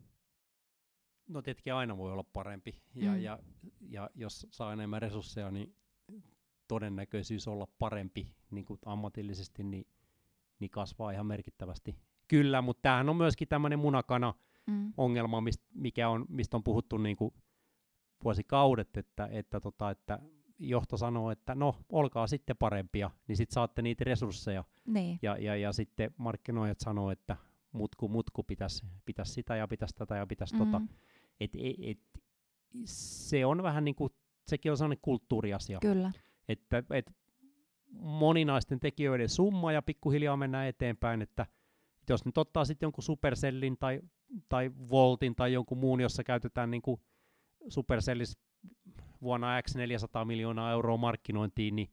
No tietenkin aina voi olla parempi, ja, Mm. ja, ja jos saa enemmän resursseja, niin todennäköisyys olla parempi niin kuin ammatillisesti, niin, niin kasvaa ihan merkittävästi. Kyllä, mutta tämähän on myöskin tämmöinen munakana Mm. ongelma, mist, mikä on, mistä on puhuttu niin kuin vuosikaudet, että, että, tota, että johto sanoo, että no, olkaa sitten parempia, niin sitten saatte niitä resursseja, Niin, ja, ja, ja sitten markkinoijat sanoo, että mutku, mutku pitäisi pitäis sitä ja pitäisi tätä ja pitäisi tota. Mm. Et, et, et, se on vähän niin kuin, sekin on sellainen kulttuuriasia, kyllä. että et moninaisten tekijöiden summa ja pikkuhiljaa mennään eteenpäin, että, jos nyt ottaa sitten jonkun Supercellin tai, tai Voltin tai jonkun muun, jossa käytetään niin kuin Supercellis vuonna X 400 miljoonaa euroa markkinointiin, niin,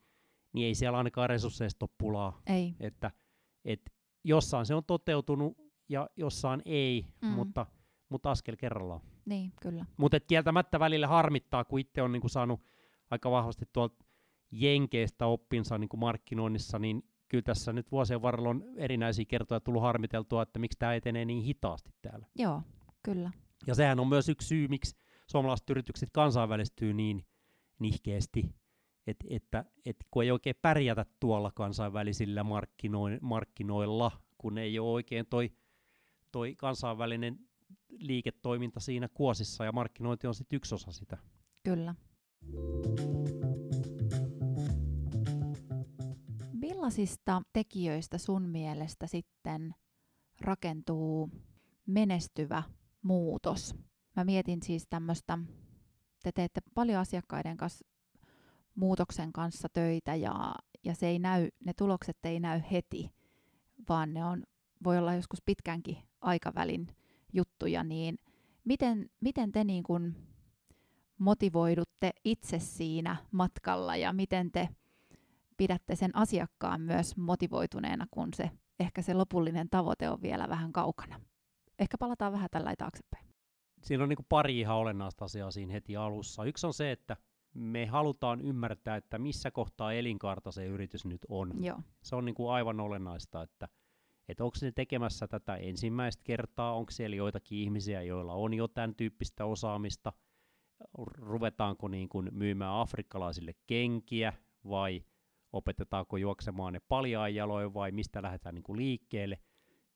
niin ei siellä ainakaan resursseista ole pulaa. Ei. Että et jossain se on toteutunut ja jossain ei, Mm. mutta, mutta askel kerrallaan. Niin, kyllä. Mutta kieltämättä välillä harmittaa, kun itse on niinku saanut aika vahvasti tuolta Jenkeistä oppinsa niinku markkinoinnissa, niin kyllä tässä nyt vuosien varrella on erinäisiä kertoja tullut harmiteltua, että miksi tämä etenee niin hitaasti täällä. Joo, kyllä. Ja sehän on myös yksi syy, miksi suomalaiset yritykset kansainvälistyy niin nihkeästi, et, että et kun ei oikein pärjätä tuolla kansainvälisillä markkinoin, markkinoilla, kun ei ole oikein toi, toi kansainvälinen liiketoiminta siinä kuosissa, ja markkinointi on sitten yksi osa sitä. Kyllä. Millaisista tekijöistä sun mielestä sitten rakentuu menestyvä muutos? Mä mietin siis tämmöistä, te teette paljon asiakkaiden kanssa muutoksen kanssa töitä ja, ja se ei näy, ne tulokset ei näy heti, vaan ne on, voi olla joskus pitkänkin aikavälin juttuja, niin miten, miten te niin kuin motivoidutte itse siinä matkalla ja miten te pidätte sen asiakkaan myös motivoituneena, kun se ehkä se lopullinen tavoite on vielä vähän kaukana. Ehkä palataan vähän tällä taaksepäin. Siinä on niin pari ihan olennaista asiaa siinä heti alussa. Yksi on se, että me halutaan ymmärtää, että missä kohtaa elinkaarta se yritys nyt on. Joo, Se on niin kuin aivan olennaista, että, että onko se tekemässä tätä ensimmäistä kertaa, onko siellä joitakin ihmisiä, joilla on jo tämän tyyppistä osaamista, ruvetaanko niin kuin myymään afrikkalaisille kenkiä vai opetetaanko juoksemaan ne paljaan jaloin vai mistä lähdetään niin kuin liikkeelle.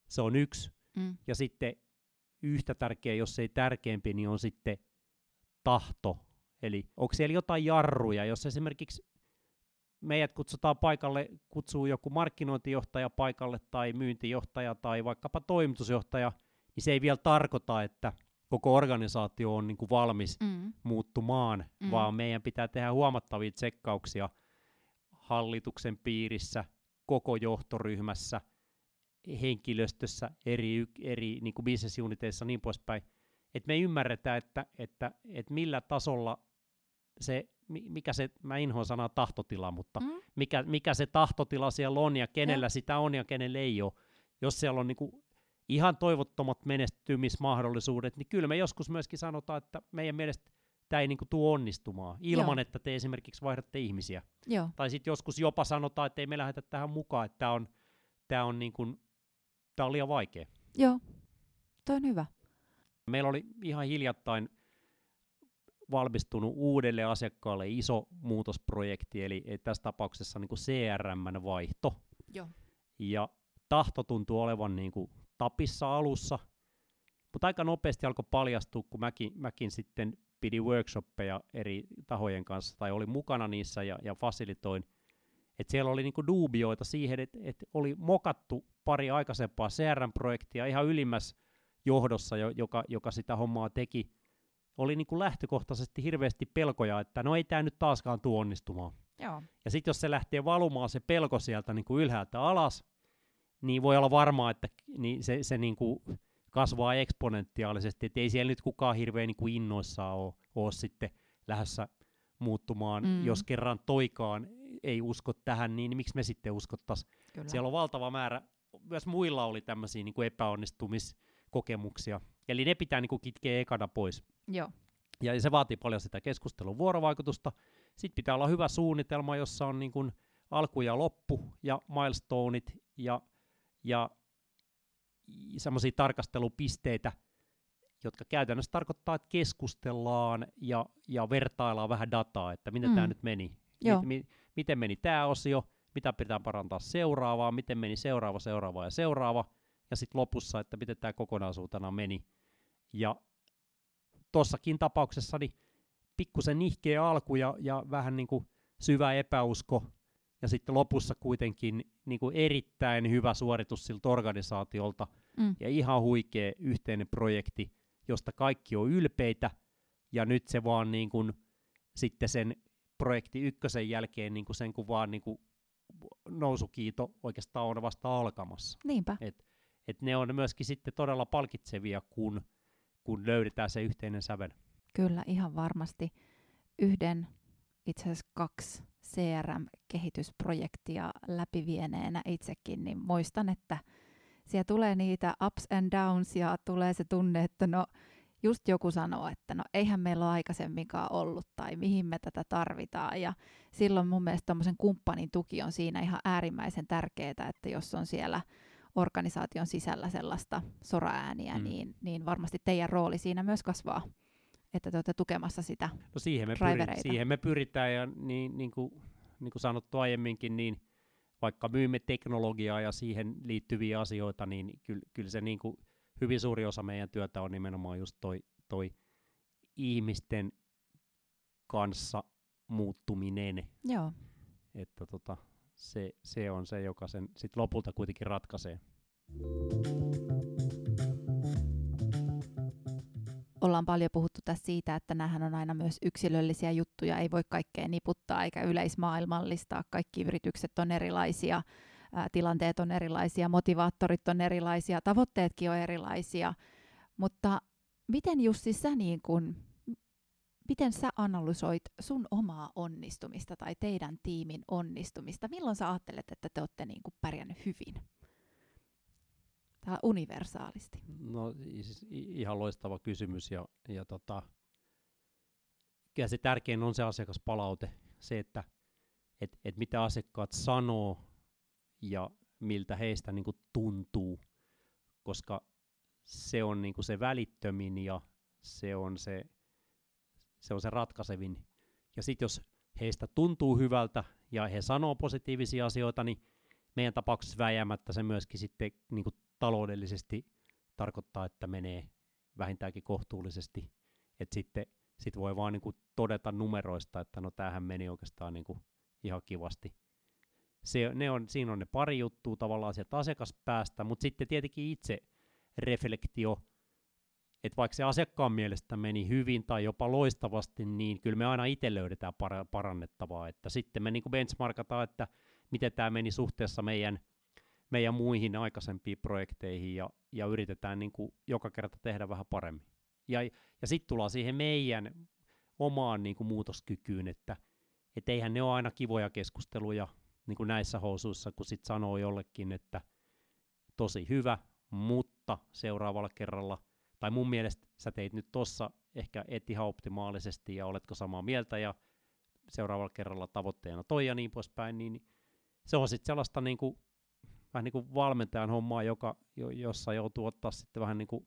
Se on yksi. mm, Ja sitten yhtä tärkeä, jos ei tärkeämpi, niin on sitten tahto. Eli onko siellä jotain jarruja, jos esimerkiksi meidät kutsutaan paikalle, kutsuu joku markkinointijohtaja paikalle tai myyntijohtaja tai vaikkapa toimitusjohtaja, niin se ei vielä tarkoita, että koko organisaatio on niin kuin valmis mm, muuttumaan, Mm. vaan meidän pitää tehdä huomattavia tsekkauksia hallituksen piirissä, koko johtoryhmässä, henkilöstössä, eri, eri niin kuin business uniteissa niin poispäin, että me ymmärretään, että, että, että millä tasolla se, mi- mikä se, mä inhoan sanaa tahtotila, mutta mm, mikä, mikä se tahtotila siellä on ja kenellä Joo. sitä on ja kenellä ei ole. Jos siellä on niinku ihan toivottomat menestymismahdollisuudet, niin kyllä me joskus myöskin sanotaan, että meidän mielestä tämä ei niinku tule onnistumaan, ilman Joo. että te esimerkiksi vaihdatte ihmisiä. joo, Tai sitten joskus jopa sanotaan, että ei me lähdetä tähän mukaan, että tämä on, tää on, niinku, tää on liian vaikea. joo. Toi on hyvä. Meillä oli ihan hiljattain valmistunut uudelle asiakkaalle iso muutosprojekti, eli eli tässä tapauksessa niin CRM-vaihto. Joo. Ja tahto tuntuu olevan niin kuin tapissa alussa, mutta aika nopeasti alkoi paljastua, kun mäkin, mäkin sitten pidin workshoppeja eri tahojen kanssa, tai olin mukana niissä ja, ja fasilitoin, että siellä oli niinku duubioita siihen, että et oli mokattu pari aikaisempaa CRM-projektia ihan ylimmässä johdossa, joka, joka sitä hommaa teki, oli niinku lähtökohtaisesti hirveästi pelkoja, että no ei tämä nyt taaskaan tuo onnistumaan. Joo. Ja sitten jos se lähtee valumaan se pelko sieltä niinku ylhäältä alas, niin voi olla varmaa, että niin se, se niinku kasvaa eksponentiaalisesti, että ei siellä nyt kukaan hirveän niinku innoissaan ole, ole sitten lähdössä muuttumaan, mm. jos kerran toikaan ei usko tähän, niin miksi me sitten uskottaisiin? Siellä on valtava määrä, myös muilla oli tämmöisiä niin kuin epäonnistumiskokemuksia, eli ne pitää niin kuin kitkeä ekana pois. Joo. Ja se vaatii paljon sitä keskustelun vuorovaikutusta. Sitten pitää olla hyvä suunnitelma, jossa on niin kuin alku ja loppu ja milestoneit ja, ja semmoisia tarkastelupisteitä, jotka käytännössä tarkoittaa, että keskustellaan ja, ja vertaillaan vähän dataa, että miten mm. tämä nyt meni. Joo. Mi, miten meni tämä osio, mitä pitää parantaa seuraavaa, miten meni seuraava, seuraava ja seuraava, ja sitten lopussa, että miten tämä kokonaisuutena meni. Ja tossakin tapauksessa niin pikkusen nihkeä alku ja, ja vähän niin kuin syvä epäusko, ja sitten lopussa kuitenkin niin kuin erittäin hyvä suoritus siltä organisaatiolta, mm. ja ihan huikea yhteinen projekti, josta kaikki on ylpeitä, ja nyt se vaan niin kuin, sitten sen projekti ykkösen jälkeen niin kuin sen kun vaan niin kuin nousukiito oikeastaan on vasta alkamassa. Niinpä. Et, et ne on myöskin sitten todella palkitsevia, kun, kun löydetään se yhteinen sävel. Kyllä, ihan varmasti. Yhden, itse asiassa kaksi CRM-kehitysprojektia läpivieneenä itsekin, niin muistan, että siellä tulee niitä ups and downs ja tulee se tunne, että no just joku sanoo, että no eihän meillä ole aikaisemminkaan ollut tai mihin me tätä tarvitaan. Ja silloin mun mielestä tuommoisen kumppanin tuki on siinä ihan äärimmäisen tärkeää, että jos on siellä organisaation sisällä sellaista soraääniä, mm. niin, niin varmasti teidän rooli siinä myös kasvaa, että te olette tukemassa sitä no siihen me, pyri, siihen me pyritään ja niin, niin, kuin, niin kuin sanottu aiemminkin, niin vaikka myymme teknologiaa ja siihen liittyviä asioita, niin kyllä, kyllä se niin kuin hyvin suuri osa meidän työtä on nimenomaan just toi, toi ihmisten kanssa muuttuminen. Joo. Että tota, se, se on se, joka sen sit lopulta kuitenkin ratkaisee. Ollaan paljon puhuttu tässä siitä, että nämähän on aina myös yksilöllisiä juttuja, ei voi kaikkea niputtaa eikä yleismaailmallistaa. Kaikki yritykset on erilaisia, tilanteet on erilaisia, motivaattorit on erilaisia, tavoitteetkin on erilaisia. Mutta miten Jussi sä niin kun, miten sä analysoit sun omaa onnistumista tai teidän tiimin onnistumista? Milloin sä ajattelet, että te olette niin pärjännyt hyvin? Tämä universaalisti. No siis ihan loistava kysymys ja, ja tota, kyllä se tärkein on se asiakaspalaute, se, että et, et mitä asiakkaat sanoo ja miltä heistä niin kuin tuntuu, koska se on niin kuin se välittömin ja se on se, se on se ratkaisevin. Ja sitten jos heistä tuntuu hyvältä ja he sanoo positiivisia asioita, niin meidän tapauksessa väijämättä se myöskin sitten niin kuin taloudellisesti tarkoittaa, että menee vähintäänkin kohtuullisesti. Että sitten sit voi vaan niin kuin todeta numeroista, että no tämähän meni oikeastaan niin kuin ihan kivasti se, ne on, siinä on ne pari juttua tavallaan sieltä asiakaspäästä, mutta sitten tietenkin itse reflektio, että vaikka se asiakkaan mielestä meni hyvin tai jopa loistavasti, niin kyllä me aina itse löydetään par- parannettavaa, että sitten me niinku benchmarkataan, että miten tämä meni suhteessa meidän, meidän muihin aikaisempiin projekteihin ja, ja yritetään niinku joka kerta tehdä vähän paremmin. Ja, ja sitten tullaan siihen meidän omaan niinku muutoskykyyn, että et eihän ne ole aina kivoja keskusteluja, niin kuin näissä housuissa, kun sit sanoo jollekin, että tosi hyvä, mutta seuraavalla kerralla, tai mun mielestä sä teit nyt tossa ehkä et ihan optimaalisesti ja oletko samaa mieltä ja seuraavalla kerralla tavoitteena toi ja niin poispäin, niin se on sitten sellaista niin kuin, vähän niin kuin valmentajan hommaa, joka, jo, jossa joutuu ottaa sitten vähän niin kuin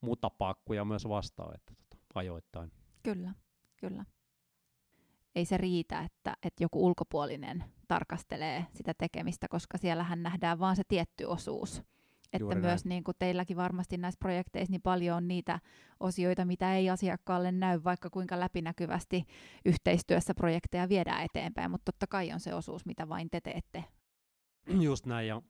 mutapaakkuja myös vastaan, että tota, ajoittain. Kyllä, kyllä ei se riitä, että, että joku ulkopuolinen tarkastelee sitä tekemistä, koska siellähän nähdään vain se tietty osuus. Että Juuri myös niin kuin teilläkin varmasti näissä projekteissa niin paljon on niitä osioita, mitä ei asiakkaalle näy, vaikka kuinka läpinäkyvästi yhteistyössä projekteja viedään eteenpäin, mutta totta kai on se osuus, mitä vain te teette. Just näin, ja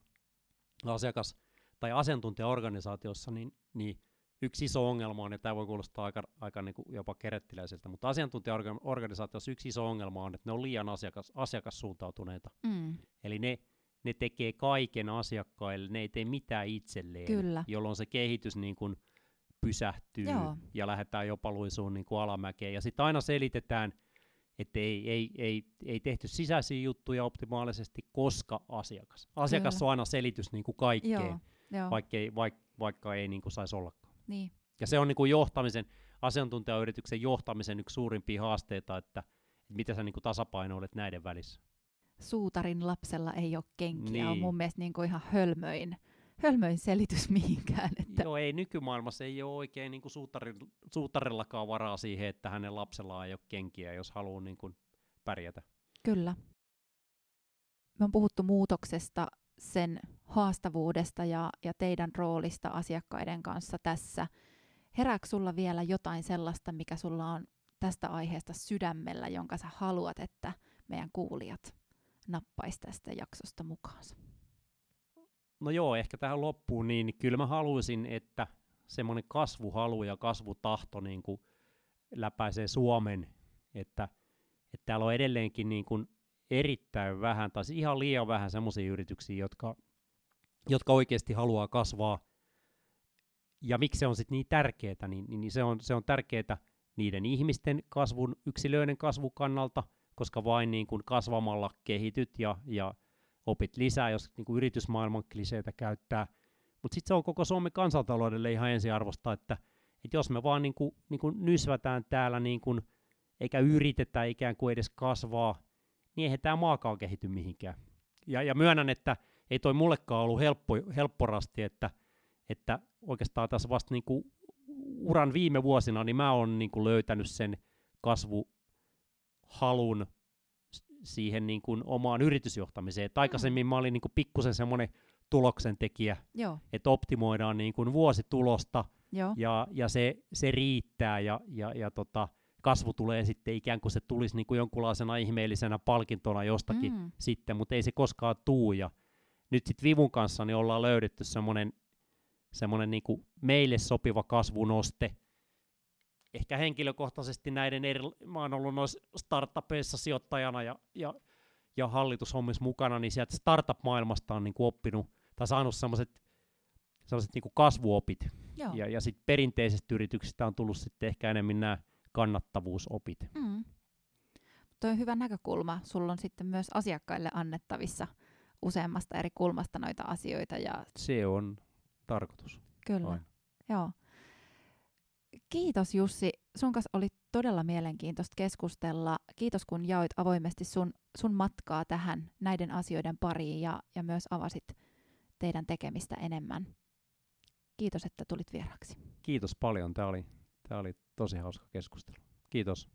asiakas- tai asiantuntijaorganisaatiossa, niin, niin yksi iso ongelma on, ja tämä voi kuulostaa aika, aika niin kuin jopa kerettiläiseltä, mutta asiantuntijaorganisaatiossa yksi iso ongelma on, että ne on liian asiakas, asiakassuuntautuneita. Mm. Eli ne, ne tekee kaiken asiakkaille, ne ei tee mitään itselleen, Kyllä. jolloin se kehitys niin kuin pysähtyy Joo. ja lähdetään jopa luisuun niin kuin alamäkeen. Ja sitten aina selitetään, että ei, ei, ei, ei tehty sisäisiä juttuja optimaalisesti, koska asiakas. Asiakas Kyllä. on aina selitys niin kuin kaikkeen, Joo, joo. vaikka ei, vaik, vaikka ei niin kuin saisi ollakaan. Niin. Ja se on niin kuin johtamisen, asiantuntijayrityksen johtamisen yksi suurimpia haasteita, että, että miten sä niin kuin tasapainoilet näiden välissä. Suutarin lapsella ei ole kenkiä, niin. on mun mielestä niin kuin ihan hölmöin, hölmöin selitys [laughs] mihinkään. Että Joo, ei nykymaailmassa ei ole oikein niin kuin suutarin, suutarillakaan varaa siihen, että hänen lapsellaan ei ole kenkiä, jos haluaa niin kuin pärjätä. Kyllä. Me on puhuttu muutoksesta, sen haastavuudesta ja, ja teidän roolista asiakkaiden kanssa tässä. Herääkö sulla vielä jotain sellaista, mikä sulla on tästä aiheesta sydämellä, jonka sä haluat, että meidän kuulijat nappaisi tästä jaksosta mukaansa? No joo, ehkä tähän loppuun, niin kyllä mä haluaisin, että semmoinen kasvuhalu ja kasvutahto niin kuin läpäisee Suomen, että, että täällä on edelleenkin niin kuin erittäin vähän, tai siis ihan liian vähän semmoisia yrityksiä, jotka, jotka oikeasti haluaa kasvaa. Ja miksi se on sitten niin tärkeää, niin, niin niin se on, se on tärkeää niiden ihmisten kasvun, yksilöiden kasvun kannalta, koska vain niin kuin kasvamalla kehityt ja, ja opit lisää, jos niin kuin yritysmaailman kliseitä käyttää. Mutta sitten se on koko Suomen kansantaloudelle ihan ensiarvosta, että, että jos me vaan niin kuin, niin kuin nysvätään täällä niin kuin, eikä yritetä ikään kuin edes kasvaa, niin eihän tämä maakaan kehity mihinkään. Ja, ja myönnän, että ei toi mullekaan ollut helppo, helpporasti, että, että oikeastaan tässä vasta niin kuin uran viime vuosina, niin mä oon niin löytänyt sen kasvuhalun s- siihen niin kuin omaan yritysjohtamiseen. Et aikaisemmin mä olin niin kuin pikkusen semmoinen tuloksen tekijä, että optimoidaan niin kuin vuositulosta joo, ja, ja se, se riittää ja, ja, ja tota, kasvu tulee sitten ikään kuin se tulisi niin kuin jonkunlaisena ihmeellisenä palkintona jostakin Mm. sitten, mutta ei se koskaan tuu. Ja nyt sitten Vivun kanssa niin ollaan löydetty semmoinen semmoinen niin kuin meille sopiva kasvunoste. Ehkä henkilökohtaisesti näiden eri, mä oon ollut noissa startupeissa sijoittajana ja, ja, ja hallitushommissa mukana, niin sieltä startup-maailmasta on niin kuin oppinut tai saanut semmoiset sellaiset niin kuin kasvuopit. joo. Ja, ja sitten perinteisistä yrityksistä on tullut sitten ehkä enemmän nämä kannattavuusopit. Mm. Tuo on hyvä näkökulma. Sulla on sitten myös asiakkaille annettavissa useammasta eri kulmasta noita asioita. Ja Se on tarkoitus. kyllä, Aina. joo. Kiitos Jussi. Sun kanssa oli todella mielenkiintoista keskustella. Kiitos kun jaoit avoimesti sun, sun matkaa tähän näiden asioiden pariin ja, ja myös avasit teidän tekemistä enemmän. Kiitos, että tulit vieraksi. Kiitos paljon. Tämä oli, tämä oli tosi hauska keskustelu. Kiitos.